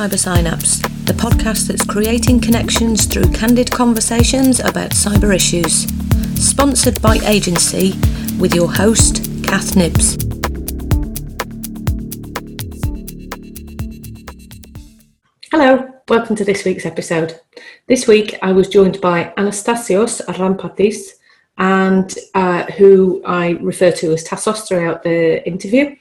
Cyber Synapse, the podcast that's creating connections through candid conversations about cyber issues. Sponsored by Agency, with your host, Kath Knibbs. Hello, welcome to this week's episode. This week I was joined by Anastasios Rampatis, and uh, who I refer to as Tassos throughout the interview.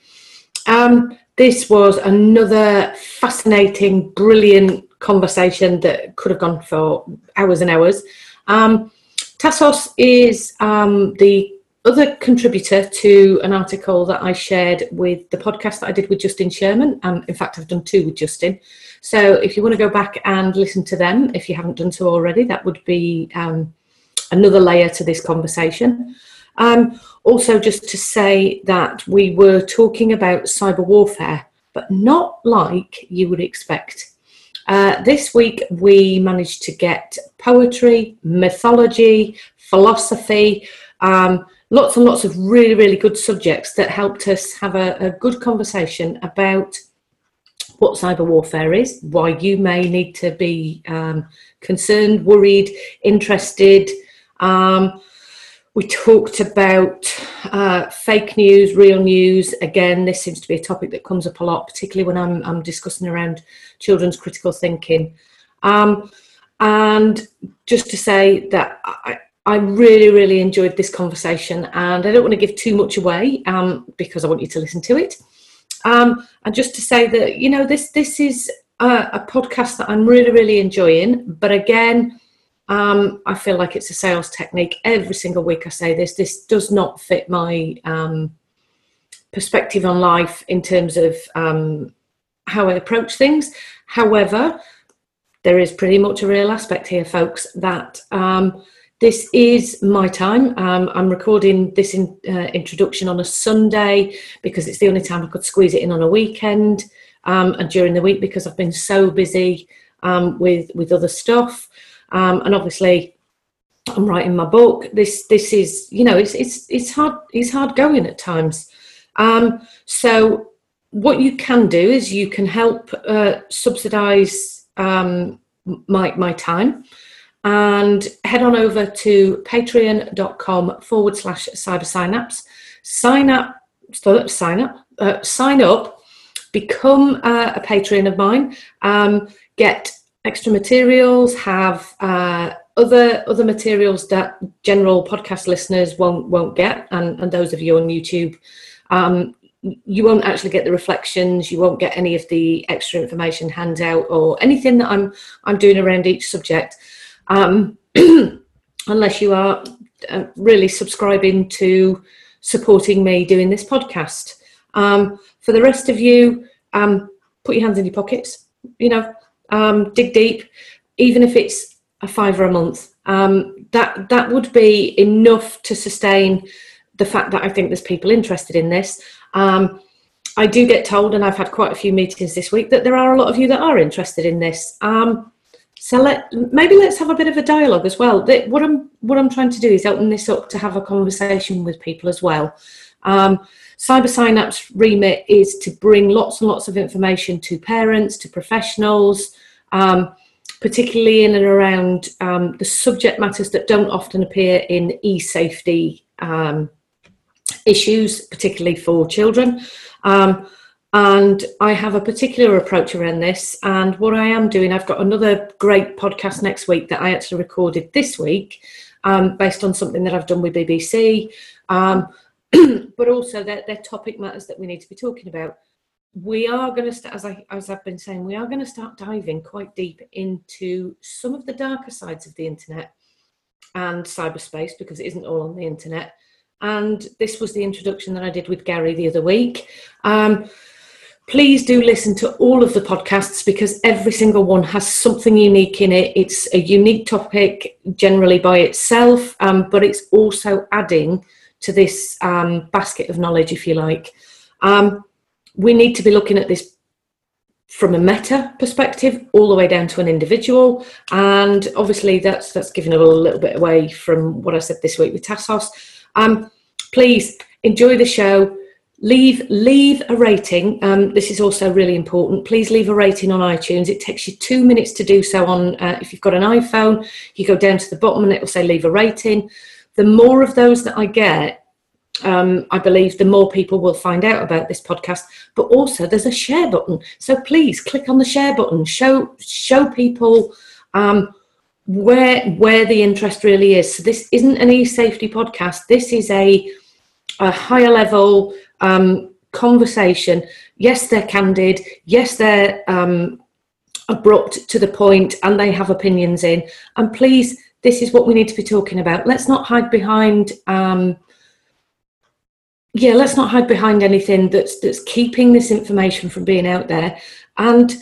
Um, this was another fascinating, brilliant conversation that could have gone for hours and hours. Um, Tassos is um, the other contributor to an article that I shared with the podcast that I did with Justin Sherman. And in fact, I've done two with Justin. So if you want to go back and listen to them, if you haven't done so already, that would be um, another layer to this conversation. Um, also, just to say that we were talking about cyber warfare, but not like you would expect. Uh, this week, we managed to get poetry, mythology, philosophy, um, lots and lots of really, really good subjects that helped us have a, a good conversation about what cyber warfare is, why you may need to be um, concerned, worried, interested. Um, we talked about uh, fake news, real news. Again, this seems to be a topic that comes up a lot, particularly when I'm, I'm discussing around children's critical thinking. Um, and just to say that I, I really, really enjoyed this conversation, and I don't want to give too much away um, because I want you to listen to it. Um, and just to say that you know this this is a, a podcast that I'm really, really enjoying. But again, um, I feel like it's a sales technique. Every single week I say this. This does not fit my um, perspective on life in terms of um, how I approach things. However, there is pretty much a real aspect here, folks, that um, this is my time. Um, I'm recording this in, uh, introduction on a Sunday because it's the only time I could squeeze it in on a weekend um, and during the week because I've been so busy with with other stuff. Um, and obviously, I'm writing my book. This this is you know it's it's it's hard it's hard going at times. Um, so what you can do is you can help uh, subsidise um, my my time and head on over to patreon.com forward slash cyber sign up sign up uh, sign up become uh, a patron of mine um, get extra materials, have uh, other other materials that general podcast listeners won't won't get, and, and those of you on YouTube, um, you won't actually get the reflections. You won't get any of the extra information handout or anything that I'm I'm doing around each subject, um, unless you are uh, really subscribing to supporting me doing this podcast. Um, for the rest of you, um, put your hands in your pockets. You know, um, dig deep, even if it's a fiver a month. Um, that that would be enough to sustain the fact that I think there's people interested in this. Um, I do get told, and I've had quite a few meetings this week, that there are a lot of you that are interested in this. Um, so let maybe let's have a bit of a dialogue as well. What I'm what I'm trying to do is open this up to have a conversation with people as well. Um, Cyber Synapse remit is to bring lots and lots of information to parents, to professionals, um, particularly in and around um, the subject matters that don't often appear in e-safety um, issues, particularly for children. Um, and I have a particular approach around this. And what I am doing, I've got another great podcast next week that I actually recorded this week, um, based on something that I've done with BBC. Um, but also they're, they're topic matters that we need to be talking about. We are going to start, as I as I've been saying, we are going to start diving quite deep into some of the darker sides of the internet and cyberspace because it isn't all on the internet. And this was the introduction that I did with Gary the other week. Um, please do listen to all of the podcasts because every single one has something unique in it. It's a unique topic generally by itself, um, but it's also adding to this um, basket of knowledge, if you like. Um, we need to be looking at this from a meta perspective all the way down to an individual and obviously that's that's giving a little bit away from what i said this week with tassos um, please enjoy the show leave leave a rating. Um, this is also really important. Please leave a rating on iTunes. It takes you two minutes to do so. On uh, if you've got an iPhone, you go down to the bottom and it will say leave a rating. The more of those that I get, um, I believe the more people will find out about this podcast. But also, there's a share button, so please click on the share button. Show show people um, where where the interest really is. So this isn't an e-safety podcast. This is a a higher level um, conversation. Yes, they're candid. Yes, they're um, abrupt to the point, and they have opinions in. And please, this is what we need to be talking about. Let's not hide behind. Um, yeah, let's not hide behind anything that's that's keeping this information from being out there. And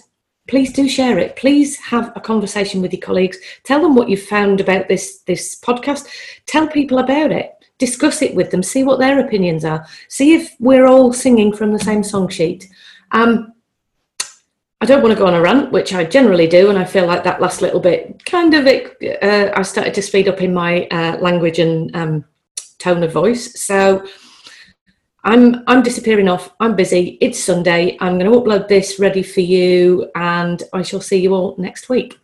please do share it. Please have a conversation with your colleagues. Tell them what you've found about this this podcast. Tell people about it. Discuss it with them. See what their opinions are. See if we're all singing from the same song sheet. Um, I don't want to go on a rant, which I generally do, and I feel like that last little bit kind of. Uh, I started to speed up in my uh, language and um, tone of voice. So I'm I'm disappearing off. I'm busy. It's Sunday. I'm going to upload this ready for you, and I shall see you all next week.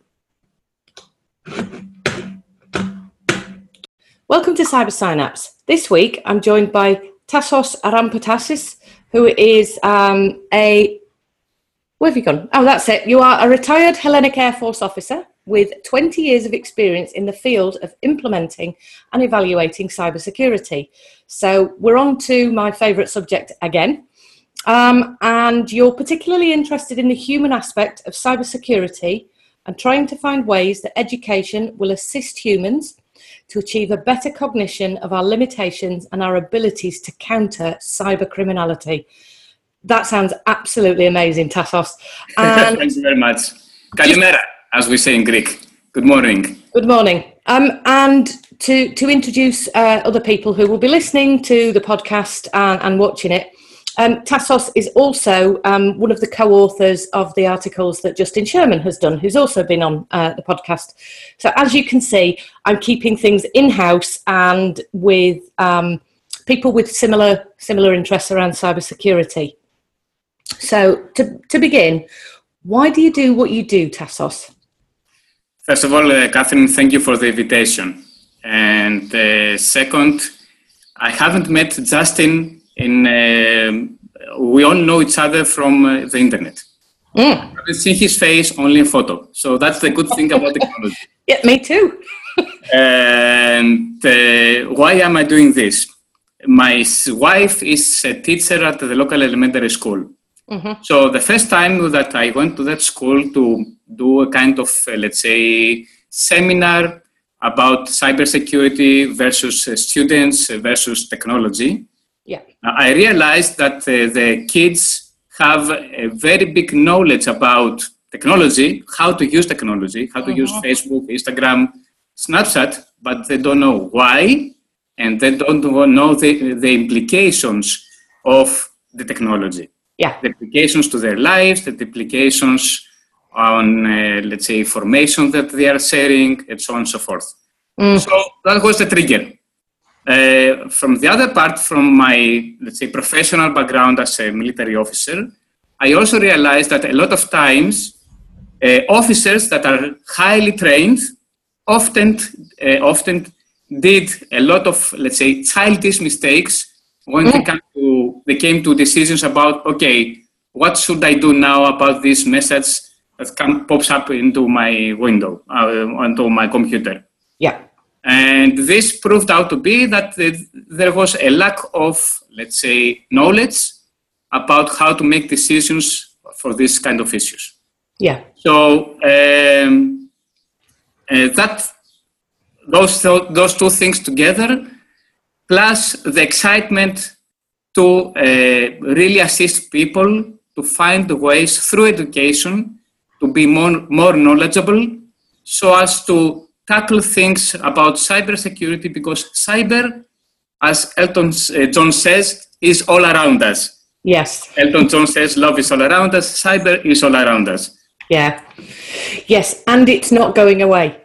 Welcome to Cyber Synapse. This week I'm joined by Tassos Arampatzis, who is um, a where have you gone? Oh, that's it. You are a retired Hellenic Air Force officer with 20 years of experience in the field of implementing and evaluating cybersecurity. So we're on to my favourite subject again. Um, and you're particularly interested in the human aspect of cybersecurity and trying to find ways that education will assist humans to achieve a better cognition of our limitations and our abilities to counter cyber criminality. That sounds absolutely amazing, Tassos. And Thank you very much. Kalimera as we say in Greek. Good morning. Good morning. Um, and to, to introduce uh, other people who will be listening to the podcast and, and watching it, um, Tassos is also um, one of the co authors of the articles that Justin Sherman has done, who's also been on uh, the podcast. So, as you can see, I'm keeping things in house and with um, people with similar, similar interests around cybersecurity. So, to, to begin, why do you do what you do, Tassos? First of all, uh, Catherine, thank you for the invitation. And uh, second, I haven't met Justin in. Uh, we all know each other from uh, the internet. Mm. I've seen his face only in photo, so that's the good thing about technology. yeah, me too. and uh, why am I doing this? My wife is a teacher at the local elementary school. Mm-hmm. So the first time that I went to that school to do a kind of, uh, let's say, seminar about cybersecurity versus uh, students versus technology, yeah. I realized that uh, the kids have a very big knowledge about technology, how to use technology, how to mm-hmm. use Facebook, Instagram, Snapchat, but they don't know why and they don't know the, the implications of the technology yeah. the implications to their lives, the implications on, uh, let's say, information that they are sharing, and so on and so forth. Mm. So that was the trigger. Uh, from the other part, from my, let's say, professional background as a military officer, I also realized that a lot of times uh, officers that are highly trained often, uh, often did a lot of, let's say, childish mistakes when mm. they, come to, they came to decisions about, okay, what should I do now about this message that come, pops up into my window, uh, onto my computer? Yeah. And this proved out to be that there was a lack of, let's say, knowledge about how to make decisions for this kind of issues. Yeah. So um, uh, that those those two things together plus the excitement to uh, really assist people to find ways through education to be more, more knowledgeable so as to tackle things about cybersecurity because cyber, as Elton uh, John says, is all around us. Yes. Elton John says love is all around us, cyber is all around us. Yeah. Yes, and it's not going away.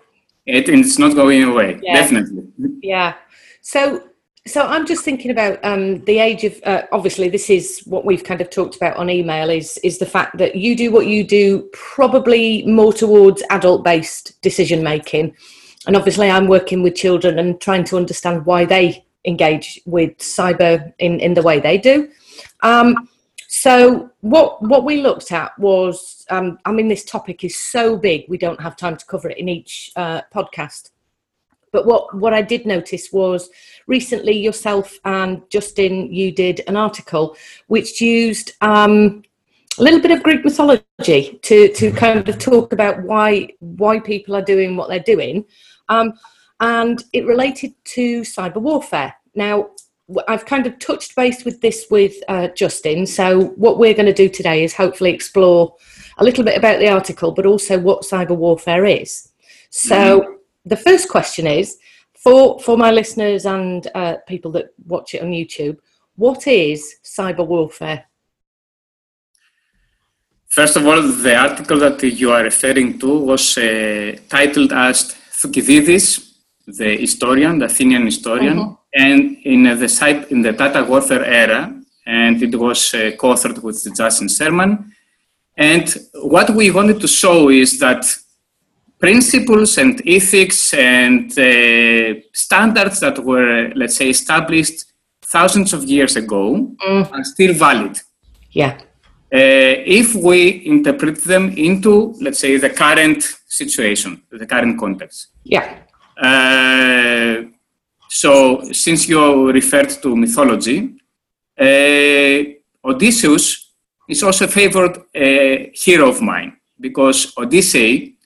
It, it's not going away, yeah. definitely. Yeah. So so I'm just thinking about um, the age of. Uh, obviously, this is what we've kind of talked about on email. Is is the fact that you do what you do, probably more towards adult-based decision making, and obviously, I'm working with children and trying to understand why they engage with cyber in in the way they do. Um, so what what we looked at was, um, I mean, this topic is so big we don't have time to cover it in each uh, podcast. But what what I did notice was recently yourself and Justin, you did an article which used um, a little bit of Greek mythology to to kind of talk about why why people are doing what they're doing, um, and it related to cyber warfare. Now, I've kind of touched base with this with uh, Justin. So, what we're going to do today is hopefully explore a little bit about the article, but also what cyber warfare is. So, mm-hmm. the first question is for for my listeners and uh, people that watch it on YouTube, what is cyber warfare? First of all, the article that you are referring to was uh, titled as Thucydides the historian, the Athenian historian, mm-hmm. and in the site in the data warfare era, and it was uh, co-authored with Justin Sherman. And what we wanted to show is that principles and ethics and uh, standards that were, let's say, established thousands of years ago mm. are still valid. Yeah. Uh, if we interpret them into, let's say, the current situation, the current context. Yeah. Uh, so, since you referred to mythology, uh, Odysseus is also a favored uh, hero of mine because Odyssey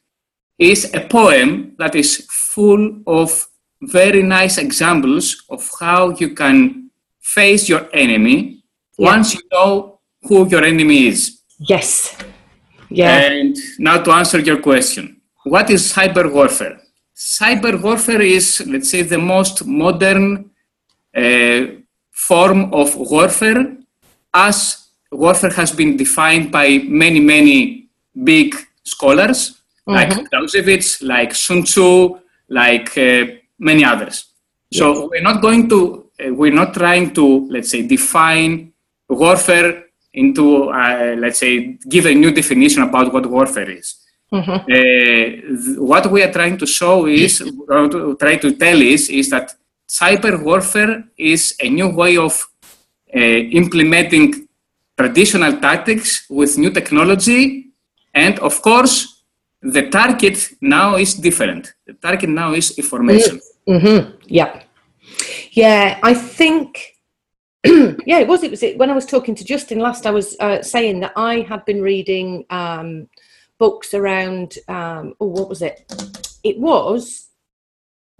is a poem that is full of very nice examples of how you can face your enemy yeah. once you know who your enemy is. Yes. Yeah. And now to answer your question, what is cyber warfare? cyber warfare is, let's say, the most modern uh, form of warfare as warfare has been defined by many, many big scholars mm-hmm. like Clausewitz, like Sun Tzu, like uh, many others. Yes. So we're not going to, uh, we're not trying to, let's say, define warfare into, uh, let's say, give a new definition about what warfare is. Mm-hmm. Uh, what we are trying to show is, or to try to tell is, is that cyber warfare is a new way of uh, implementing traditional tactics with new technology, and of course, the target now is different. The target now is information. Mm-hmm. Yeah, yeah. I think yeah, it was. It was it. When I was talking to Justin last, I was uh, saying that I had been reading um, books around um, oh what was it it was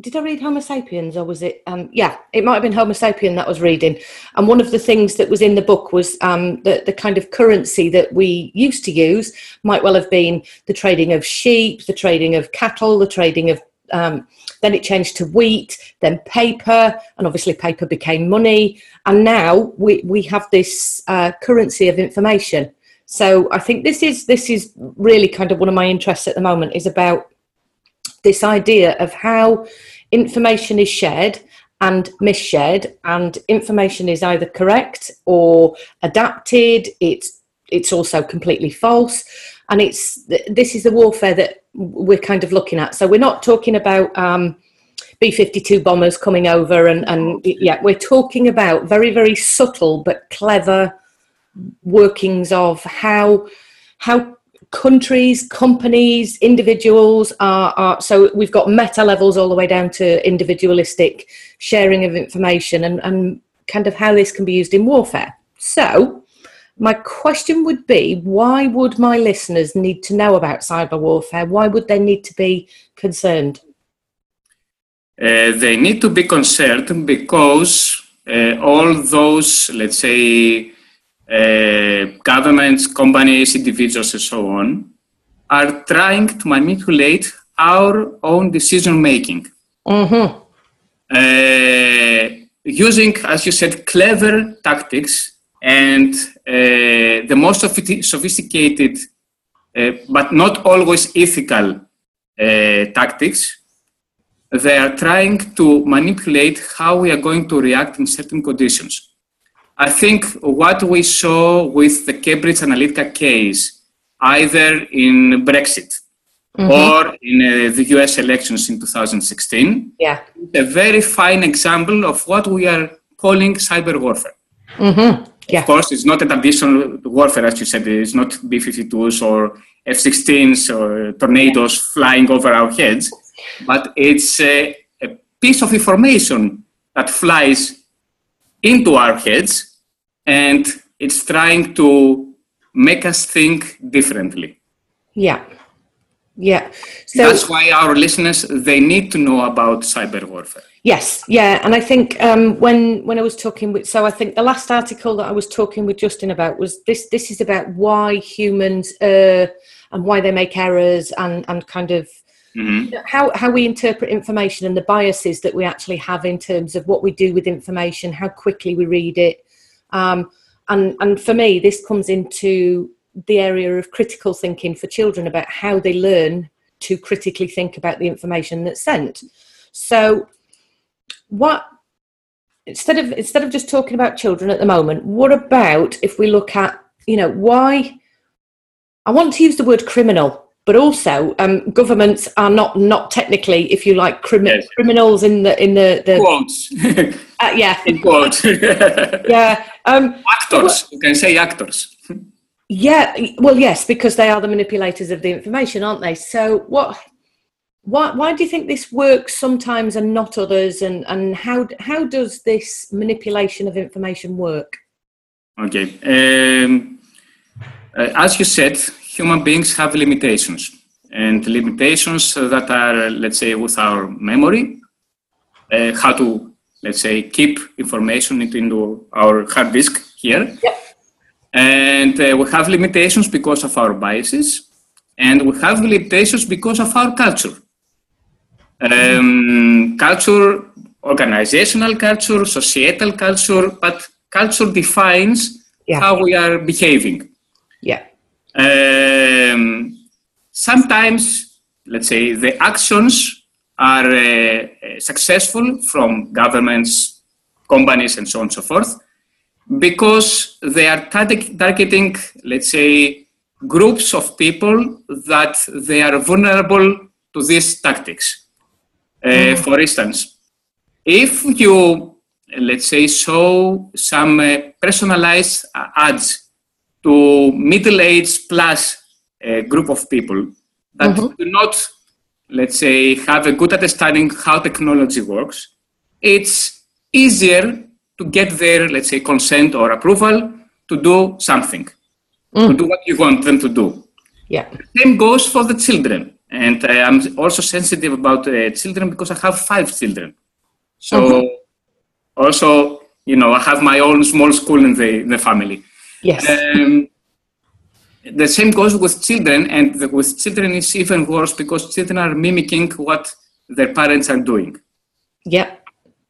did I read Homo sapiens or was it? Um, yeah, it might have been Homo sapien that I was reading. And one of the things that was in the book was um, the, the kind of currency that we used to use might well have been the trading of sheep, the trading of cattle, the trading of. Um, then it changed to wheat, then paper, and obviously paper became money. And now we, we have this uh, currency of information. So I think this is this is really kind of one of my interests at the moment is about this idea of how information is shared and misshared and information is either correct or adapted it's it's also completely false and it's this is the warfare that we're kind of looking at. So we're not talking about um, b-52 bombers coming over and and yeah we're talking about very very subtle but clever workings of how how countries, companies, individuals are, are, so we've got meta levels all the way down to individualistic sharing of information and, and kind of how this can be used in warfare. So my question would be why would my listeners need to know about cyber warfare? Why would they need to be concerned? Uh, they need to be concerned because uh, all those, let's say, governments, companies, individuals, and so on, are trying to manipulate our own decision making. Mm-hmm. Uh, using, as you said, clever tactics and uh, the most sophisticated, uh, but not always ethical uh, tactics they are trying to manipulate how we are going to react in certain conditions. I think what we saw with the Cambridge Analytica case, either in Brexit mm-hmm. or in uh, the US elections in 2016, yeah. a very fine example of what we are calling cyber warfare. Mm-hmm. Yeah. Of course, it's not a traditional warfare, as you said. It's not B 52s or F 16s or tornadoes flying over our heads, but it's a, a piece of information that flies into our heads and it's trying to make us think differently. Yeah. Yeah. So that's why our listeners they need to know about cyber warfare. Yes, yeah, and I think um, when when I was talking with, so I think the last article that I was talking with Justin about was this. This is about why humans uh, and why they make errors and and kind of mm-hmm. how how we interpret information and the biases that we actually have in terms of what we do with information, how quickly we read it, um, and and for me, this comes into the area of critical thinking for children about how they learn to critically think about the information that's sent. So, what instead of instead of just talking about children at the moment, what about if we look at you know why? I want to use the word criminal, but also um, governments are not not technically, if you like, crimi- yes. criminals in the in the, the quotes. uh, yeah, in quotes. yeah, um, actors. you can say actors. Yeah, well, yes, because they are the manipulators of the information, aren't they? So, what, why, why do you think this works sometimes and not others? And, and how, how does this manipulation of information work? Okay. Um, uh, as you said, human beings have limitations, and limitations that are, let's say, with our memory, uh, how to, let's say, keep information into our hard disk here. Yep and uh, we have limitations because of our biases, and we have limitations because of our culture. Um, culture, organizational culture, societal culture, but culture defines yeah. how we are behaving. Yeah. Um, sometimes, let's say, the actions are uh, successful from governments, companies, and so on and so forth because they are targeting, let's say, groups of people that they are vulnerable to these tactics. Uh, mm-hmm. For instance, if you, let's say, show some uh, personalized ads to middle-aged plus uh, group of people that mm-hmm. do not, let's say, have a good understanding how technology works, it's easier to get their, let's say, consent or approval to do something, mm. to do what you want them to do. Yeah. same goes for the children. And uh, I'm also sensitive about uh, children because I have five children. So mm-hmm. also, you know, I have my own small school in the, in the family. Yes. Um, the same goes with children, and the, with children it's even worse because children are mimicking what their parents are doing. Yeah.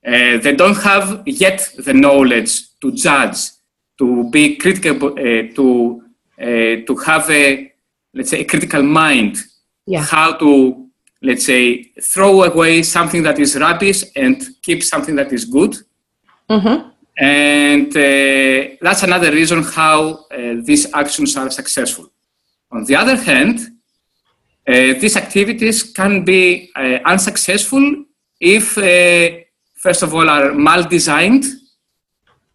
Uh, they don't have yet the knowledge to judge, to be critical, uh, to uh, to have a let's say a critical mind. Yeah. How to let's say throw away something that is rubbish and keep something that is good. Mm-hmm. And uh, that's another reason how uh, these actions are successful. On the other hand, these activities can be unsuccessful if first of all, are mal-designed.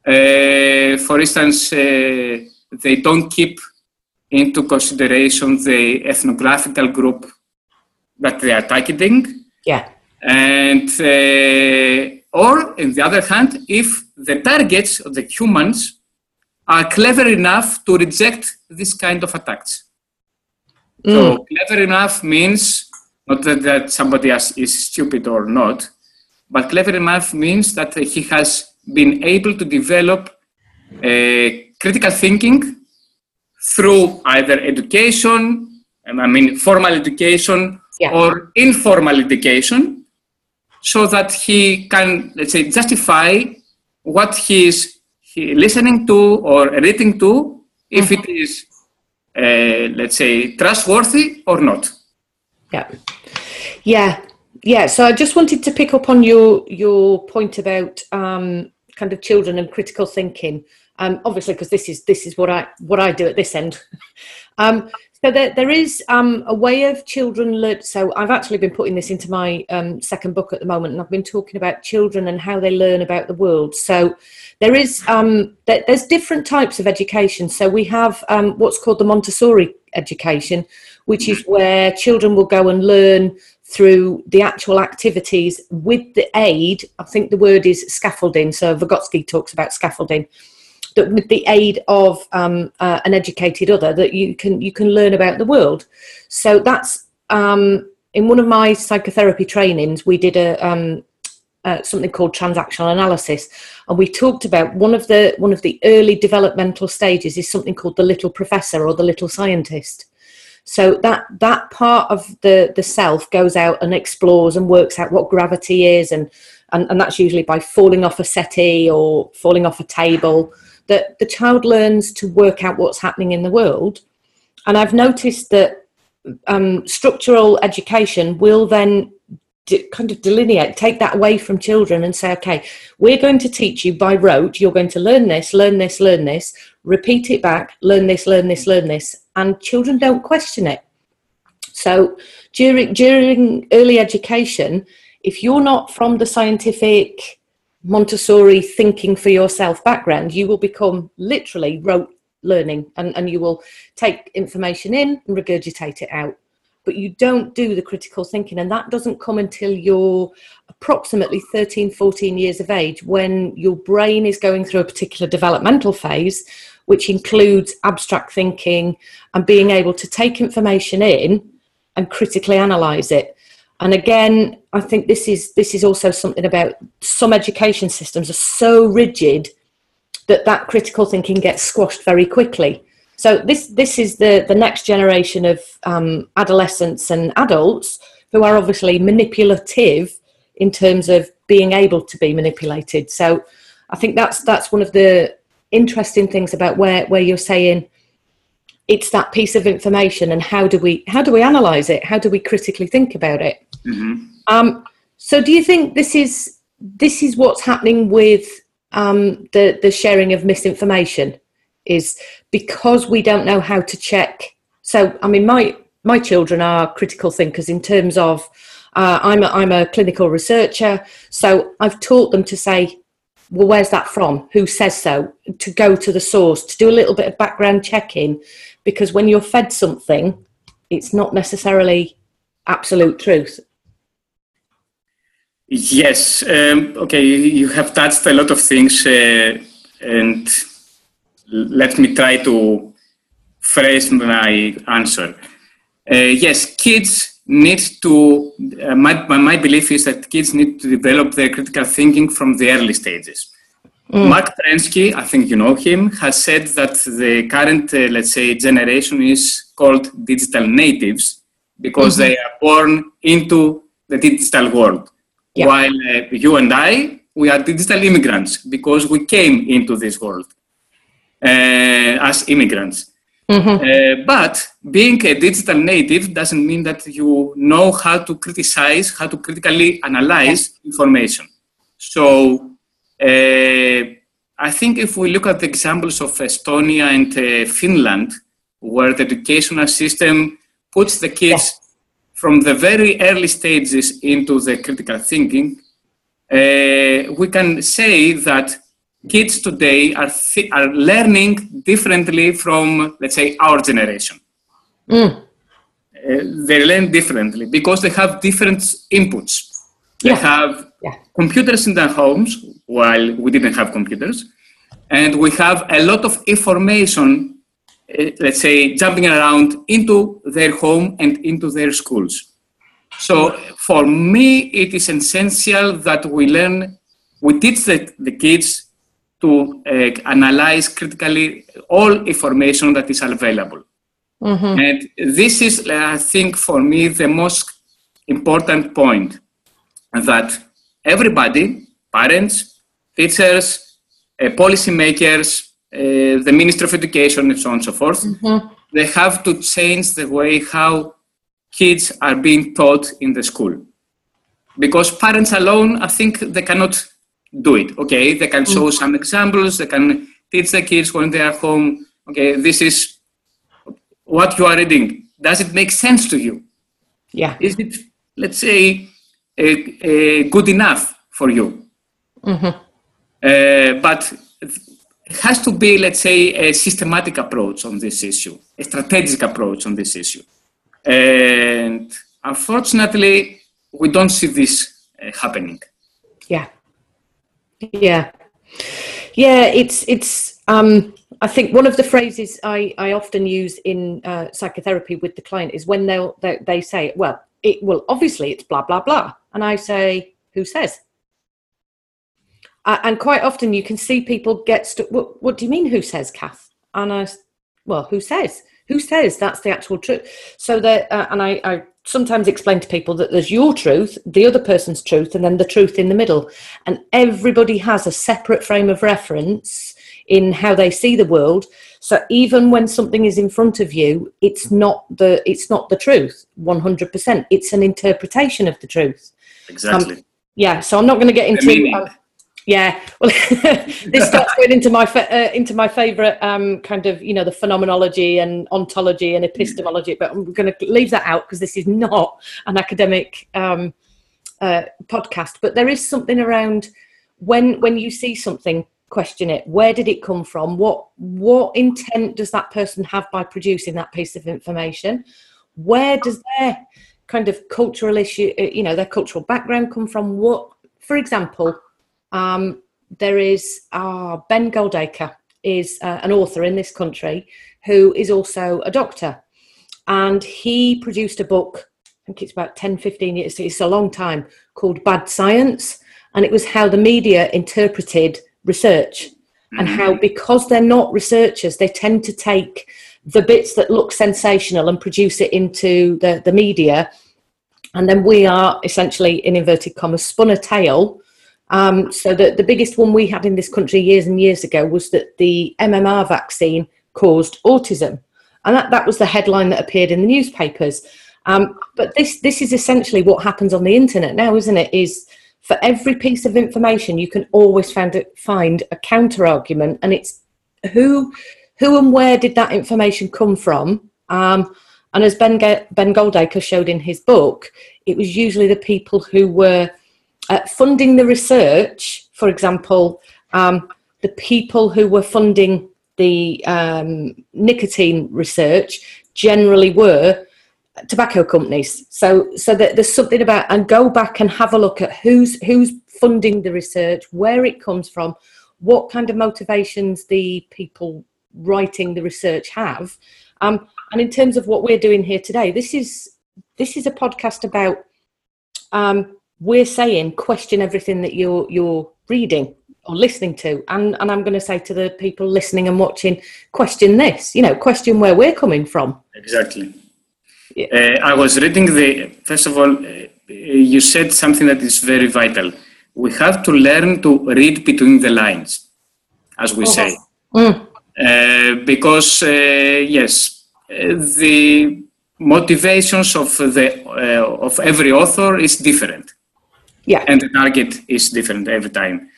Uh, for instance, uh, they don't keep into consideration the ethnographical group that they are targeting. Yeah. And uh, or, on the other hand, if the targets of the humans are clever enough to reject this kind of attacks. Mm. So clever enough means not that, that somebody is stupid or not, but clever enough means that he has been able to develop uh, critical thinking through either education, I mean, formal education yeah. or informal education, so that he can, let's say, justify what he is he listening to or reading to, if mm-hmm. it is, uh, let's say, trustworthy or not. Yeah. Yeah, yeah, so I just wanted to pick up on your your point about um, kind of children and critical thinking. Um, obviously, because this is this is what I what I do at this end. um, so there, there is um, a way of children learn. So I've actually been putting this into my um, second book at the moment, and I've been talking about children and how they learn about the world. So there is um, there, there's different types of education. So we have um, what's called the Montessori education, which is where children will go and learn through the actual activities with the aid. I think the word is scaffolding. So Vygotsky talks about scaffolding that with the aid of um, uh, an educated other that you can you can learn about the world. So that's um, in one of my psychotherapy trainings we did a um, uh, something called transactional analysis. And we talked about one of the one of the early developmental stages is something called the little professor or the little scientist. So that that part of the the self goes out and explores and works out what gravity is and and, and that's usually by falling off a settee or falling off a table that the child learns to work out what's happening in the world. And I've noticed that um, structural education will then kind of delineate, take that away from children and say, okay, we're going to teach you by rote, you're going to learn this, learn this, learn this, repeat it back, learn this, learn this, learn this. And children don't question it. So during, during early education, if you're not from the scientific Montessori thinking for yourself background, you will become literally rote learning and, and you will take information in and regurgitate it out. But you don't do the critical thinking, and that doesn't come until you're approximately 13, 14 years of age when your brain is going through a particular developmental phase, which includes abstract thinking and being able to take information in and critically analyze it. And again, I think this is this is also something about some education systems are so rigid that that critical thinking gets squashed very quickly. So this this is the the next generation of um, adolescents and adults who are obviously manipulative in terms of being able to be manipulated. So I think that's that's one of the interesting things about where where you're saying it's that piece of information and how do we how do we analyze it how do we critically think about it mm-hmm. um, so do you think this is this is what's happening with um, the the sharing of misinformation? Is because we don't know how to check. So i mean my my children are critical thinkers in terms of uh, I'm, a, I'm a clinical researcher. So i've taught them to say well where's that from? Who says so? To go to the source to do a little bit of background checking. Because when you're fed something, it's not necessarily absolute truth. Yes. Um, okay. You have touched a lot of things, uh, and let me try to phrase my answer. Uh, yes, kids need to. Uh, my, my belief is that kids need to develop their critical thinking from the early stages. Mm. Marc Prensky, I think you know him, has said that the current, uh, let's say, generation is called digital natives because mm-hmm. they are born into the digital world. Yeah. While uh, you and I, we are digital immigrants because we came into this world uh, as immigrants. Mm-hmm. Uh, but being a digital native doesn't mean that you know how to criticize, how to critically analyze yeah. information. So uh, I think if we look at the examples of Estonia and uh, Finland, where the educational system puts the kids from the very early stages into the critical thinking, uh, we can say that kids today are, th- are learning differently from, let's say, our generation. Mm. Uh, they learn differently because they have different inputs. They yeah. have yeah. computers in their homes while we didn't have computers. And we have a lot of information, let's say, jumping around into their home and into their schools. So for me, it is essential that we learn, we teach the, the kids to uh, analyze critically all information that is available. Mm-hmm. And this is, I think, for me, the most important point that everybody, parents, teachers, uh, policymakers, the Ministry of Education, and so on and so forth, mm-hmm. they have to change the way how kids are being taught in the school. because parents alone, I think they cannot do it. Okay, they can show some examples, they can teach the kids when they are home. Okay, this is what you are reading. Does it make sense to you? Yeah. Is it, let's say, good enough for you? Mm-hmm. Uh, but has to be, let's say, a systematic approach on this issue, a strategic approach on this issue. And unfortunately, we don't see this uh, happening. Yeah. Yeah. Yeah, it's it's um I think one of the phrases I, I often use in uh, psychotherapy with the client is when they'll they, they say, well, it well obviously it's blah blah blah, and I say, who says? Uh, and quite often you can see people get stuck. What, what do you mean? Who says, Kath? And I, well, who says? Who says that's the actual truth? So that, uh, and I, I sometimes explain to people that there's your truth, the other person's truth, and then the truth in the middle. And everybody has a separate frame of reference in how they see the world. So even when something is in front of you, it's not the it's not the truth 100%. It's an interpretation of the truth. Exactly. Um, yeah, so I'm not going to get into yeah, well, this starts going into my fa- uh, into my favourite um, kind of you know the phenomenology and ontology and epistemology, but I'm going to leave that out because this is not an academic um, uh, podcast. But there is something around when when you see something, question it. Where did it come from? What what intent does that person have by producing that piece of information? Where does their kind of cultural issue, uh, you know, their cultural background come from? What, for example um, there is uh, Ben Goldacre is uh, an author in this country who is also a doctor, and he produced a book. I think it's about 10, 15 years. It's a long time called Bad Science, and it was how the media interpreted research mm-hmm. and how because they're not researchers, they tend to take the bits that look sensational and produce it into the, the media. And then we are essentially, in inverted commas, spun a tale um, so the, the biggest one we had in this country years and years ago was that the MMR vaccine caused autism. And that, that was the headline that appeared in the newspapers. Um, but this, this is essentially what happens on the internet now, isn't it? Is for every piece of information, you can always find a, find a counter argument, and it's who, who and where did that information come from? Um, and as Ben, ben Goldacre showed in his book, it was usually the people who were uh, funding the research, for example, um, the people who were funding the um, nicotine research generally were tobacco companies. So, so that there's something about and go back and have a look at who's who's funding the research, where it comes from, what kind of motivations the people writing the research have. Um, and in terms of what we're doing here today, this is this is a podcast about um, we're saying question everything that you're you're reading or listening to. And and i'm going to say to the people listening and watching question this you know question where we're coming from. Exactly. Yeah. uh, i was reading the first of all uh, you said something that is very vital. We have to learn to read between the lines as we say. mm. uh, because uh, yes uh, the motivations of the uh, of every author is different yeah. And the target is different every time.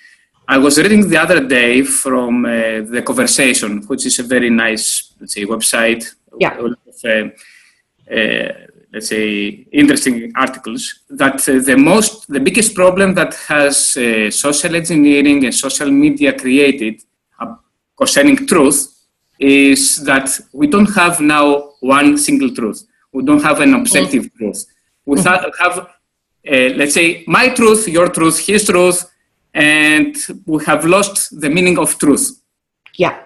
I was reading the other day from uh, the conversation, which is a very nice, let's say, website. Yeah. Of, uh, uh, let's say interesting articles that uh, the most, the biggest problem that has uh, social engineering and social media created uh, concerning truth is that we don't have now one single truth. We don't have an objective mm-hmm. truth. We mm-hmm. have uh, let's say, my truth, your truth, his truth, and we have lost the meaning of truth. Yeah.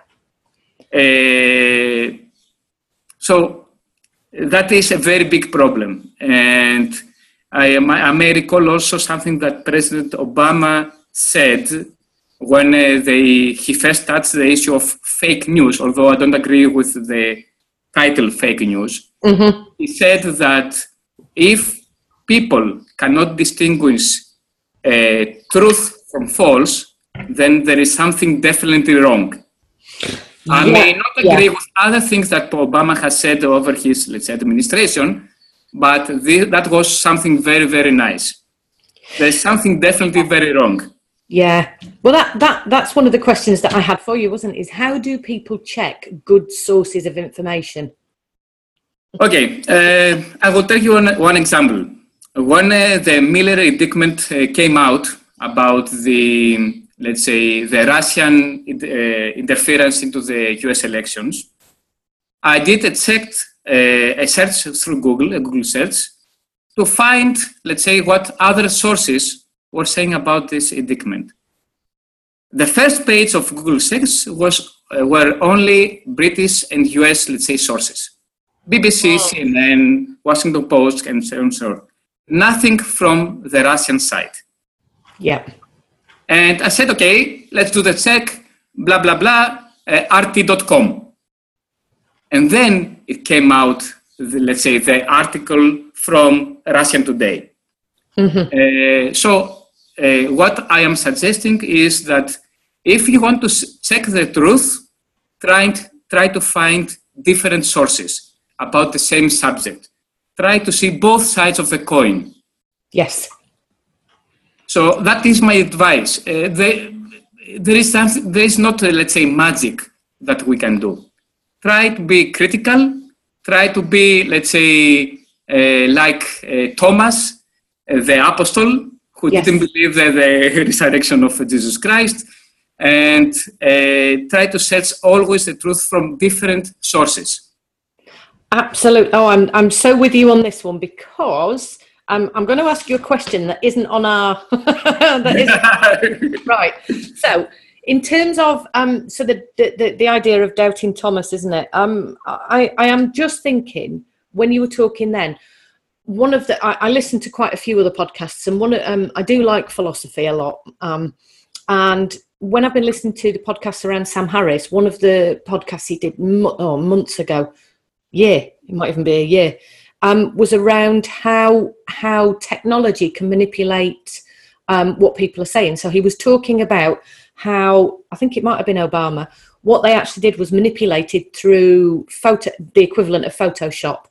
Uh, so that is a very big problem. And I, I may recall also something that President Obama said when uh, they, he first touched the issue of fake news, although I don't agree with the title fake news. Mm-hmm. He said that if people cannot distinguish uh, truth from false, then there is something definitely wrong. I yeah, may not agree yeah. with other things that Obama has said over his, let's say, administration, but this, that was something very, very nice. there's something definitely very wrong. Yeah. Well, that, that that's one of the questions that I had for you, wasn't it? Is how do people check good sources of information? Okay, uh, I will tell you one, one example. When uh, the Mueller indictment uh, came out about the, let's say, the Russian uh, interference into the US elections, I did a checked uh, a search through Google, a Google search, to find, let's say, what other sources were saying about this indictment. The first page of Google search was uh, were only British and US, let's say, sources. BBC, oh. CNN, Washington Post, and so on. So Nothing from the Russian side. Yeah. And I said, okay, let's do the check, blah, blah, blah, uh, RT.com. And then it came out, the, let's say, the article from Russian Today. Mm-hmm. Uh, so, uh, what I am suggesting is that if you want to check the truth, try, and, try to find different sources about the same subject. Try to see both sides of the coin. Yes. So that is my advice. Uh, there is something, there is not, uh, let's say, magic that we can do. Try to be critical. Try to be, let's say, uh, like uh, Thomas, uh, the apostle, who yes. didn't believe that the resurrection of Jesus Christ, and try to search always the truth from different sources. Absolutely. Oh, I'm I'm so with you on this one because um, I'm going to ask you a question that isn't on our that isn't right. So, in terms of um, so the, the the idea of doubting Thomas, isn't it? Um, I I am just thinking when you were talking then. One of the I, I listened to quite a few other podcasts, and one of, um, I do like philosophy a lot. Um, and when I've been listening to the podcasts around Sam Harris, one of the podcasts he did oh, months ago year, it might even be a year, um, was around how how technology can manipulate um, what people are saying. So he was talking about how I think it might have been Obama. What they actually did was manipulated through photo, the equivalent of Photoshop.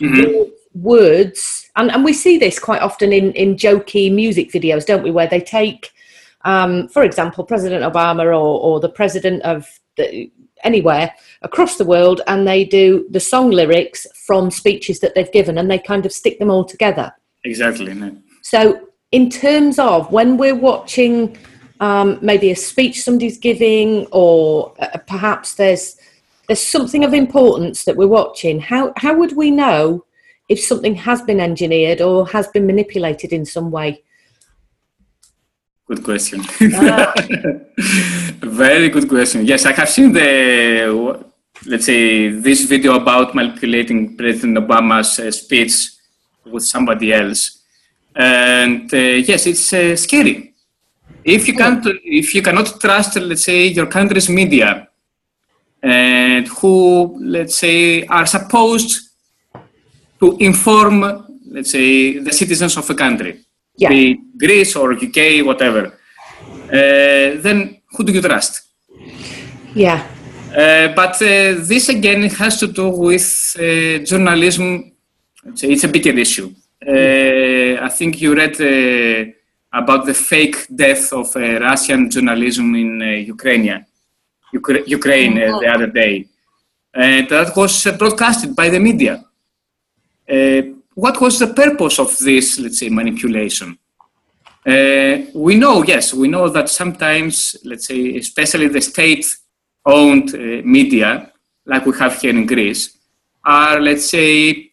Mm-hmm. Words, and, and we see this quite often in, in jokey music videos, don't we? Where they take, um, for example, President Obama or, or the president of the, anywhere across the world and they do the song lyrics from speeches that they've given and they kind of stick them all together. Exactly. No. So, in terms of when we're watching um, maybe a speech somebody's giving, or uh, perhaps there's there's something of importance that we're watching, how how would we know if something has been engineered or has been manipulated in some way? Good question. Very good question. Yes, I have seen the, let's say, this video about manipulating President Obama's uh, speech with somebody else. And uh, yes, it's uh, scary. If you can't, if you cannot trust, let's say, your country's media, and who, let's say, are supposed to inform, let's say, the citizens of a country yeah. be Greece or UK, whatever, uh, then who do you trust? Yeah. Uh, but uh, this again has to do with uh, journalism. It's a bigger issue. Uh, I think you read uh, about the fake death of Russian journalism in Ukraine, Ukra- Ukraine oh. the other day. And that was broadcasted by the media what was the purpose of this, let's say, manipulation? Uh, we know, yes, we know that sometimes, let's say, especially the state-owned uh, media, like we have here in Greece, are, let's say,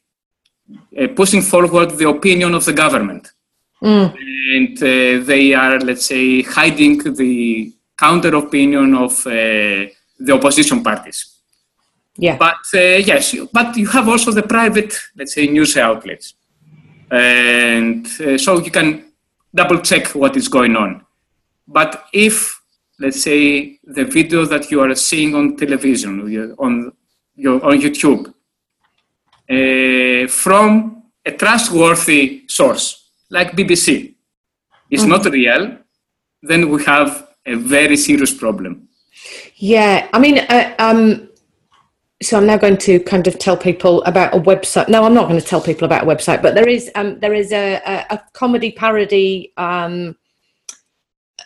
uh, pushing forward the opinion of the government. Mm. And uh, they are, let's say, hiding the counter opinion of uh, the opposition parties. Yeah. But uh, yes, but you have also the private, let's say, news outlets, and uh, so you can double check what is going on. But if, let's say, the video that you are seeing on television, on your on YouTube, uh, from a trustworthy source like BBC, is mm-hmm. not real, then we have a very serious problem. Yeah, I mean, uh, um, so I'm now going to kind of tell people about a website. No, I'm not going to tell people about a website, but there is um, there is a, a, a comedy parody um,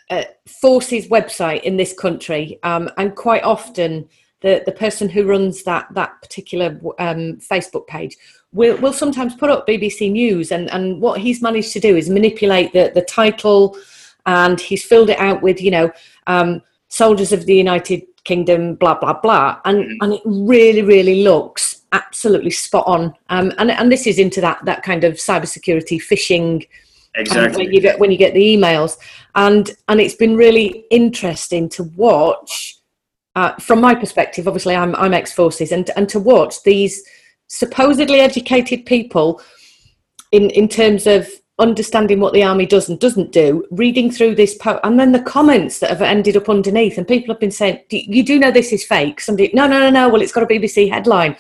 uh, forces website in this country, um, and quite often the the person who runs that that particular um, Facebook page will will sometimes put up BBC News, and and what he's managed to do is manipulate the the title, and he's filled it out with you know um, soldiers of the United kingdom, blah blah blah, and mm. and it really really looks absolutely spot on. Um, and and this is into that that kind of cybersecurity phishing. Exactly. Um, when you get when you get the emails, and and it's been really interesting to watch. Uh, from my perspective, obviously, I'm I'm ex forces, and and to watch these supposedly educated people in in terms of understanding what the army does and doesn't do, reading through this post, and then the comments that have ended up underneath, and people have been saying, "You do know this is fake?" Somebody, no, no, no, no. Well, it's got a BBC headline,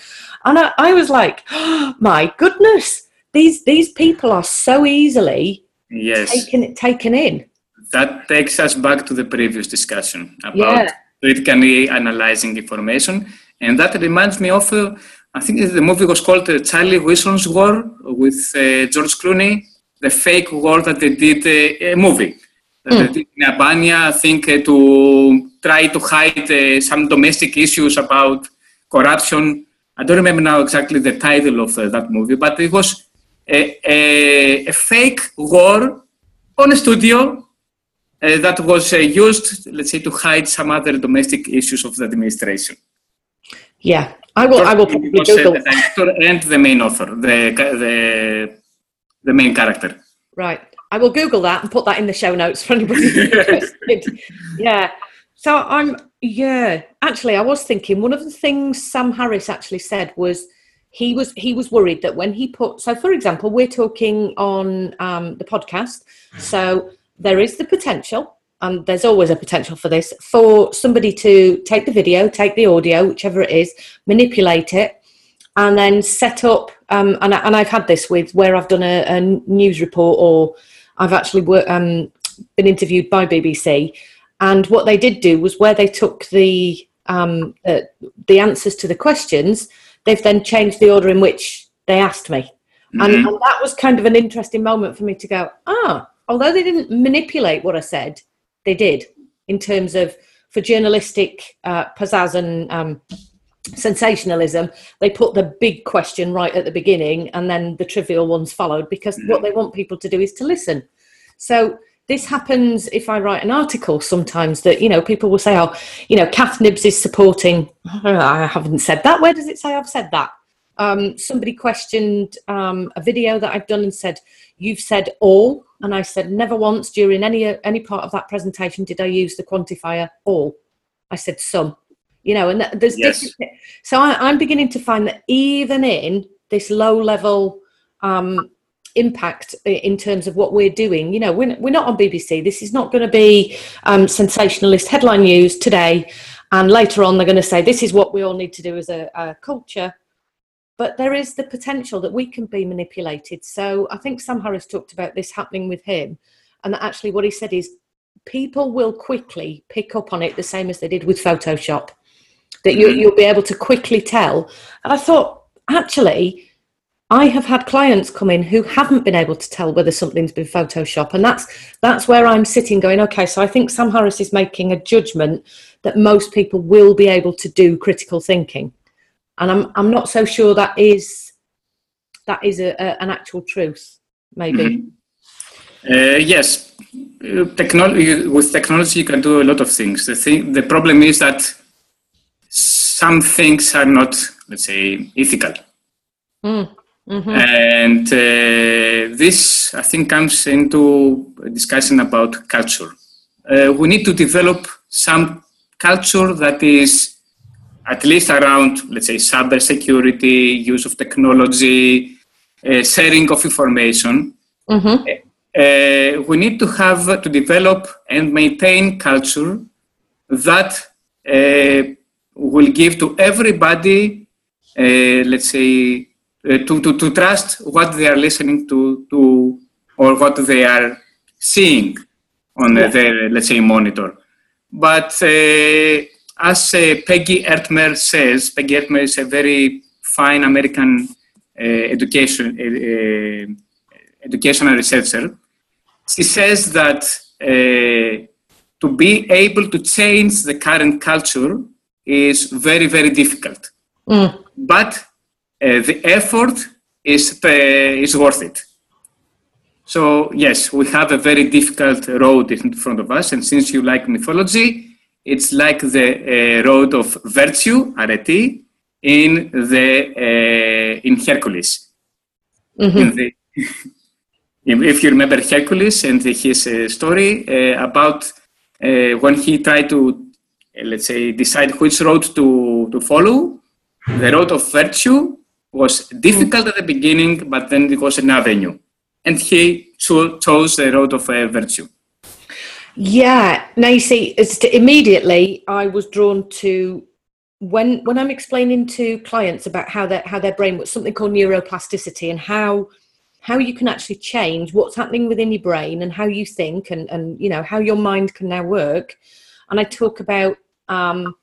and I, I was like, oh, "My goodness, these these people are so easily yes taken taken in." That takes us back to the previous discussion about yeah. critically analyzing information, and that reminds me of. Uh, I think the movie was called uh, Charlie Wilson's War with uh, George Clooney the fake war that they did a movie. Mm. Did in Albania, I think, uh, to try to hide uh, some domestic issues about corruption. I don't remember now exactly the title of uh, that movie, but it was a, a, a fake war on a studio uh, that was uh, used, let's say, to hide some other domestic issues of the administration. Yeah, I will. I will probably Google. The director and the main author, the the the main character. Right. I will Google that and put that in the show notes for anybody interested. yeah. So I'm yeah. Actually, I was thinking one of the things Sam Harris actually said was he was he was worried that when he put so for example we're talking on um, the podcast so there is the potential and there's always a potential for this for somebody to take the video take the audio whichever it is manipulate it and then set up um, and, I, and I've had this with where I've done a, a news report or I've actually um, been interviewed by BBC and what they did do was where they took the um, uh, the answers to the questions they've then changed the order in which they asked me mm-hmm. and, and that was kind of an interesting moment for me to go ah although they didn't manipulate what I said they did in terms of for journalistic uh, pizzazz and um, sensationalism they put the big question right at the beginning and then the trivial ones followed because what they want people to do is to listen. So this happens if i write an article sometimes that you know people will say oh you know Kath Knibbs is supporting i haven't said that where does it say i've said that? Um, somebody questioned um, a video that i've done and said you've said all and i said never once during any any part of that presentation did i use the quantifier all. I said some you know, and there's yes. different. So I, am beginning to find that even in this low level um, impact in terms of what we're doing, you know, we're, we're not on BBC. This is not going to be um, sensationalist headline news today, and later on they're going to say this is what we all need to do as a, a culture. But there is the potential that we can be manipulated. So I think Sam Harris talked about this happening with him, and that actually what he said is people will quickly pick up on it the same as they did with Photoshop that you, you'll be able to quickly tell. And I thought, actually, I have had clients come in who haven't been able to tell whether something's been Photoshop, and that's that's where I'm sitting, going, okay. So I think Sam Harris is making a judgment that most people will be able to do critical thinking, and I'm I'm not so sure that is that is a, a, an actual truth. Maybe. Mm-hmm. Uh, yes, uh, technology with technology you can do a lot of things. The thing, the problem is that some things are not, let's say, ethical. Mm. Mm-hmm. And uh, this, I think, comes into discussion about culture. Uh, we need to develop some culture that is at least around, let's say, cyber security, use of technology, uh, sharing of information. Mm-hmm. Uh, we need to have to develop and maintain culture that uh, will give to everybody, uh, let's say, uh, to, to, to trust what they are listening to, to or what they are seeing on yeah. their, let's say, monitor. But uh, as Peggy Ertmer says, Peggy Ertmer is a very fine American uh, education uh, educational researcher. She says that uh, to be able to change the current culture is very, very difficult. Mm. But uh, the effort is, uh, is worth it. So, yes, we have a very difficult road in front of us. And since you like mythology, it's like the uh, road of virtue, arete, in, the, uh, in Hercules. Mm-hmm. In the, if you remember Hercules and his uh, story uh, about when he tried to, let's say, decide which road to, to follow, the road of virtue was difficult at the beginning, but then it was an avenue. And he cho- chose the road of uh, virtue. Yeah. Now you see, immediately I was drawn to when when I'm explaining to clients about how their how their brain works, something called neuroplasticity, and how how you can actually change what's happening within your brain and how you think and and you know how your mind can now work. And I talk about um,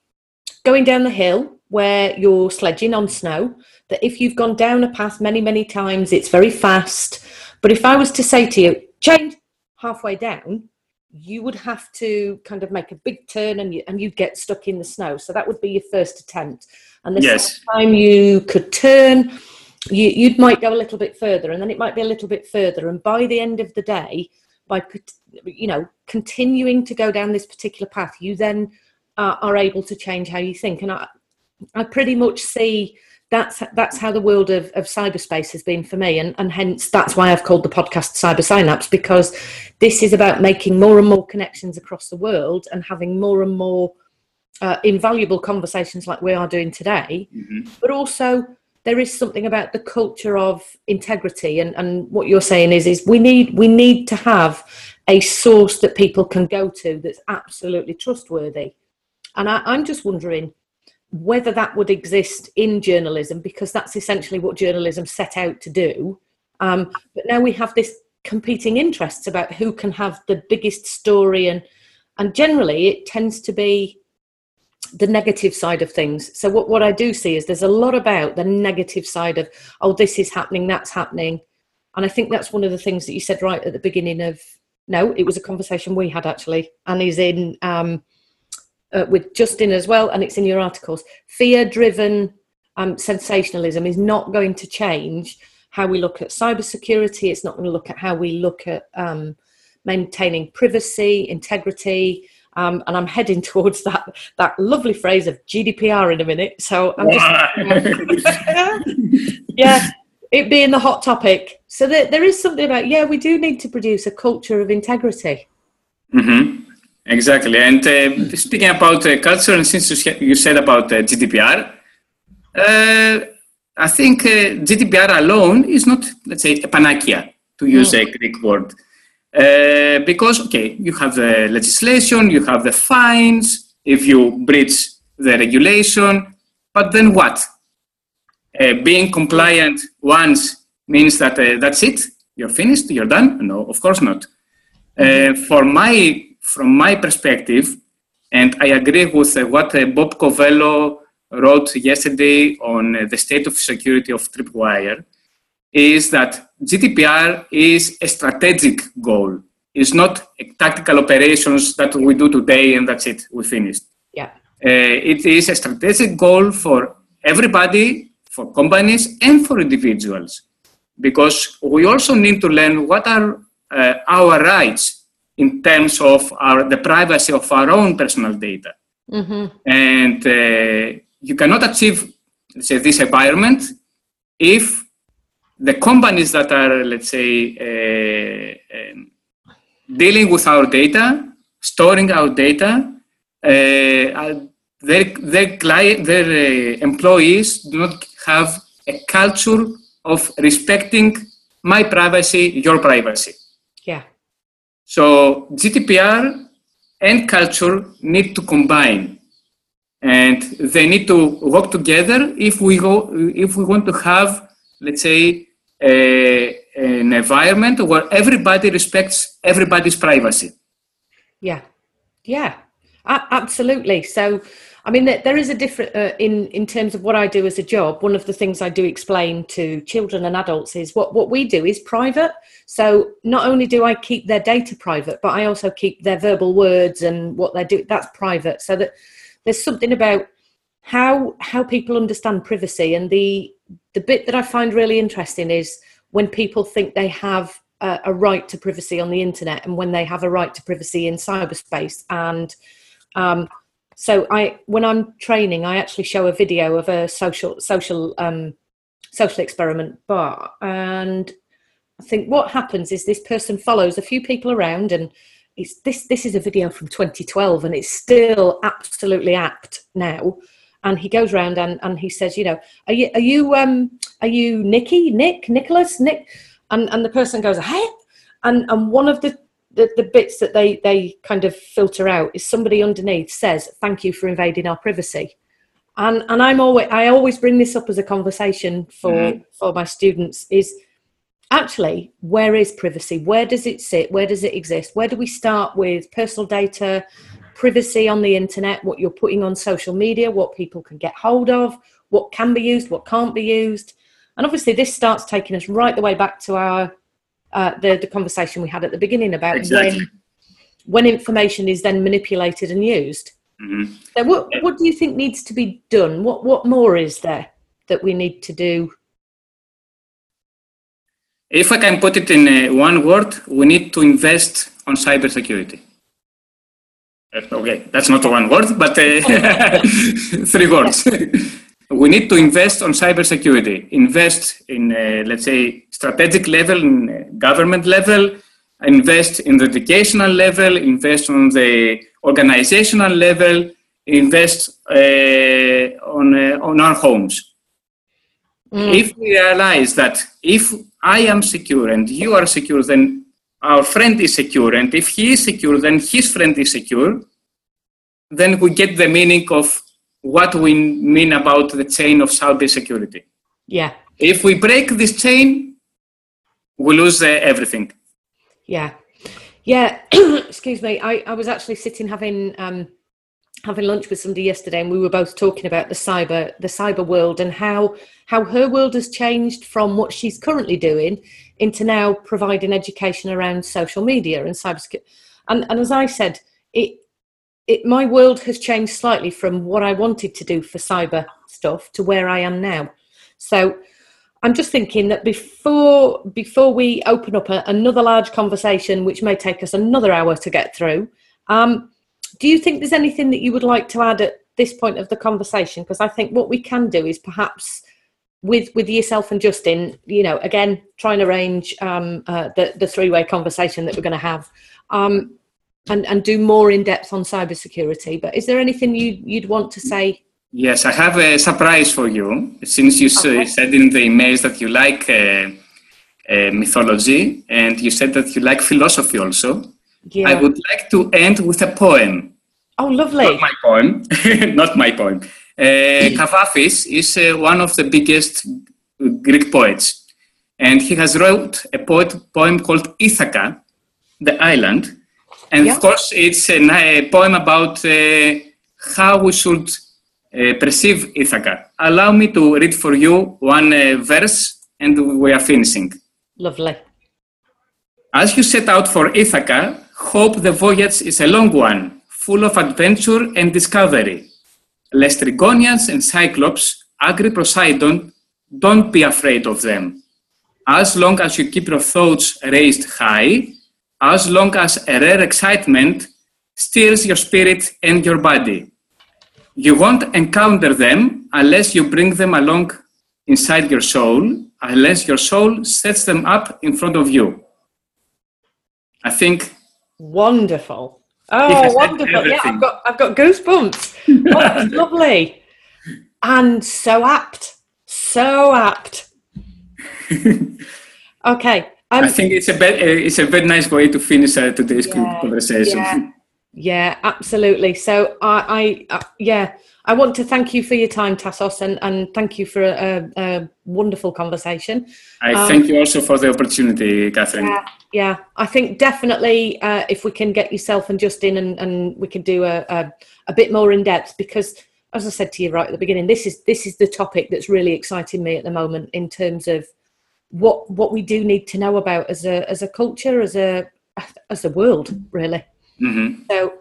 going down the hill where you're sledging on snow, that if you've gone down a path many, many times, it's very fast. But if I was to say to you, change halfway down, you would have to kind of make a big turn and, you, and you'd get stuck in the snow. So that would be your first attempt. And the yes. time you could turn, you, you might go a little bit further and then it might be a little bit further. And by the end of the day, by, you know, continuing to go down this particular path, you then uh, are able to change how you think. And I, I pretty much see that's that's how the world of, of cyberspace has been for me and, and hence that's why I've called the podcast Cyber Synapse because this is about making more and more connections across the world and having more and more uh, invaluable conversations like we are doing today mm-hmm. but also there is something about the culture of integrity and, and what you're saying is is we need we need to have a source that people can go to that's absolutely trustworthy and I, I'm just wondering whether that would exist in journalism, because that's essentially what journalism set out to do. Um, but now we have this competing interests about who can have the biggest story, and and generally it tends to be the negative side of things. So what what I do see is there's a lot about the negative side of oh this is happening, that's happening, and I think that's one of the things that you said right at the beginning of. No, it was a conversation we had actually, and is in. Um, uh, with Justin as well, and it's in your articles. Fear driven um, sensationalism is not going to change how we look at cybersecurity, it's not going to look at how we look at um, maintaining privacy, integrity. Um, and I'm heading towards that that lovely phrase of GDPR in a minute. So I'm just yeah, it being the hot topic. So there, there is something about yeah, we do need to produce a culture of integrity. Mm-hmm. Exactly. And uh, speaking about uh, culture, and since you said about uh, GDPR, uh, I think uh, GDPR alone is not, let's say, a panacea, to use a Greek word. Uh, because, okay, you have the legislation, you have the fines if you breach the regulation, but then what? being compliant once means that that's it, you're finished, you're done? No, of course not. for my from my perspective, and I agree with what uh, Bob Covello wrote yesterday on uh, the state of security of Tripwire, is that GDPR is a strategic goal. It's not tactical operations that we do today and that's it, we finished. Yeah. Uh, it is a strategic goal for everybody, for companies, and for individuals. Because we also need to learn what are uh, our rights in terms of our, the privacy of our own personal data. Mm-hmm. And uh, you cannot achieve, say, this environment if the companies that are, let's say, uh, um, dealing with our data, storing our data, uh, their, their, client, their uh, employees do not have a culture of respecting my privacy, your privacy. Yeah. So GDPR and culture need to combine. And they need to work together if we go if we want to have let's say a, an environment where everybody respects everybody's privacy. Yeah. Yeah. Absolutely. So I mean, there, there is a different uh, in in terms of what I do as a job. One of the things I do explain to children and adults is what what we do is private. So not only do I keep their data private, but I also keep their verbal words and what they do. That's private. So that there's something about how how people understand privacy and the the bit that I find really interesting is when people think they have a, a right to privacy on the internet and when they have a right to privacy in cyberspace and um, so I, when I'm training, I actually show a video of a social social um, social experiment bar, and I think what happens is this person follows a few people around, and it's this this is a video from 2012, and it's still absolutely apt now. And he goes around and, and he says, you know, are you are you um are you Nikki, Nick, Nicholas, Nick? And and the person goes, hey, and and one of the the, the bits that they they kind of filter out is somebody underneath says thank you for invading our privacy. And and i'm always i always bring this up as a conversation for mm-hmm. for my students is actually where is privacy? Where does it sit? Where does it exist? Where do we start with personal data privacy on the internet what you're putting on social media what people can get hold of what can be used what can't be used? And obviously this starts taking us right the way back to our uh, the, the conversation we had at the beginning about exactly. when when information is then manipulated and used. Mm-hmm. So what what do you think needs to be done? What what more is there that we need to do? If I can put it in uh, one word, we need to invest on cybersecurity. Uh, okay, that's not one word, but uh, three words. We need to invest on cybersecurity, invest in, uh, let's say, strategic level, in uh, government level, invest in the educational level, invest on the organizational level, invest uh, on, uh, on our homes. Mm. If we realize that if I am secure and you are secure, then our friend is secure, and if he is secure, then his friend is secure, then we get the meaning of what we mean about the chain of Saudi security? Yeah. If we break this chain, we lose uh, everything. Yeah. Yeah. Excuse me. I, I was actually sitting having um, having lunch with somebody yesterday, and we were both talking about the cyber the cyber world and how how her world has changed from what she's currently doing into now providing education around social media and cybersecurity. And and as I said, it it, my world has changed slightly from what I wanted to do for cyber stuff to where I am now. So I'm just thinking that before before we open up a, another large conversation, which may take us another hour to get through, um, do you think there's anything that you would like to add at this point of the conversation? Because I think what we can do is perhaps with with yourself and Justin, you know, again, try and arrange um, uh, the the three way conversation that we're going to have. Um, and, and do more in depth on cybersecurity. But is there anything you, you'd want to say? Yes, I have a surprise for you. Since you okay. said in the emails that you like uh, uh, mythology and you said that you like philosophy also, yeah. I would like to end with a poem. Oh, lovely. Not my poem. Not my poem. Uh, Kavafis is uh, one of the biggest Greek poets. And he has wrote a poet, poem called Ithaca, the island, and yeah. of course, it's a, a poem about uh, how we should uh, perceive Ithaca. Allow me to read for you one uh, verse and we are finishing. Lovely. As you set out for Ithaca, hope the voyage is a long one, full of adventure and discovery. Laistrygonians and Cyclops agree Poseidon, don't be afraid of them. As long as you keep your thoughts raised high, as long as a rare excitement stirs your spirit and your body. You won't encounter them unless you bring them along inside your soul, unless your soul sets them up in front of you. I think. Wonderful. Oh, wonderful. Yeah, I've got, I've got goosebumps. Oh, that's lovely. And so apt. So apt. okay. Um, I think it's a be- uh, it's a very nice way to finish uh, today's yeah, conversation. Yeah, yeah, absolutely. So I, I uh, yeah, I want to thank you for your time, Tassos, and, and thank you for a, a wonderful conversation. I um, thank you also for the opportunity, Catherine. Yeah, yeah. I think definitely uh, if we can get yourself and Justin and, and we can do a, a, a bit more in depth because as I said to you right at the beginning, this is this is the topic that's really exciting me at the moment in terms of what what we do need to know about as a as a culture, as a as a world, really. Mm-hmm. So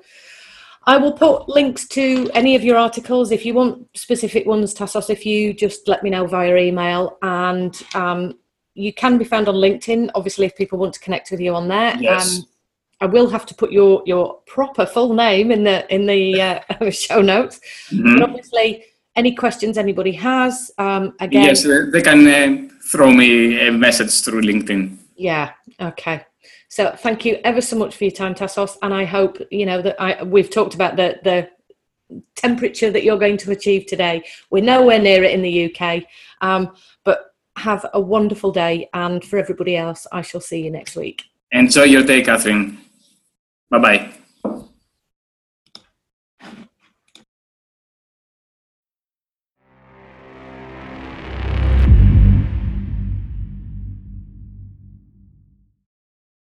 I will put links to any of your articles if you want specific ones, Tassos. If you just let me know via email, and um, you can be found on LinkedIn. Obviously, if people want to connect with you on there, Yes. um, I will have to put your your proper full name in the in the uh, show notes. Mhm. But obviously, any questions anybody has, um, again, Yes, they can uh, throw me a message through LinkedIn. Yeah. Okay. So thank you ever so much for your time, Tassos, and I hope you know that I we've talked about the the temperature that you're going to achieve today. We're nowhere near it in the UK, um, but have a wonderful day, and for everybody else, I shall see you next week. Enjoy your day, Catherine. Bye bye.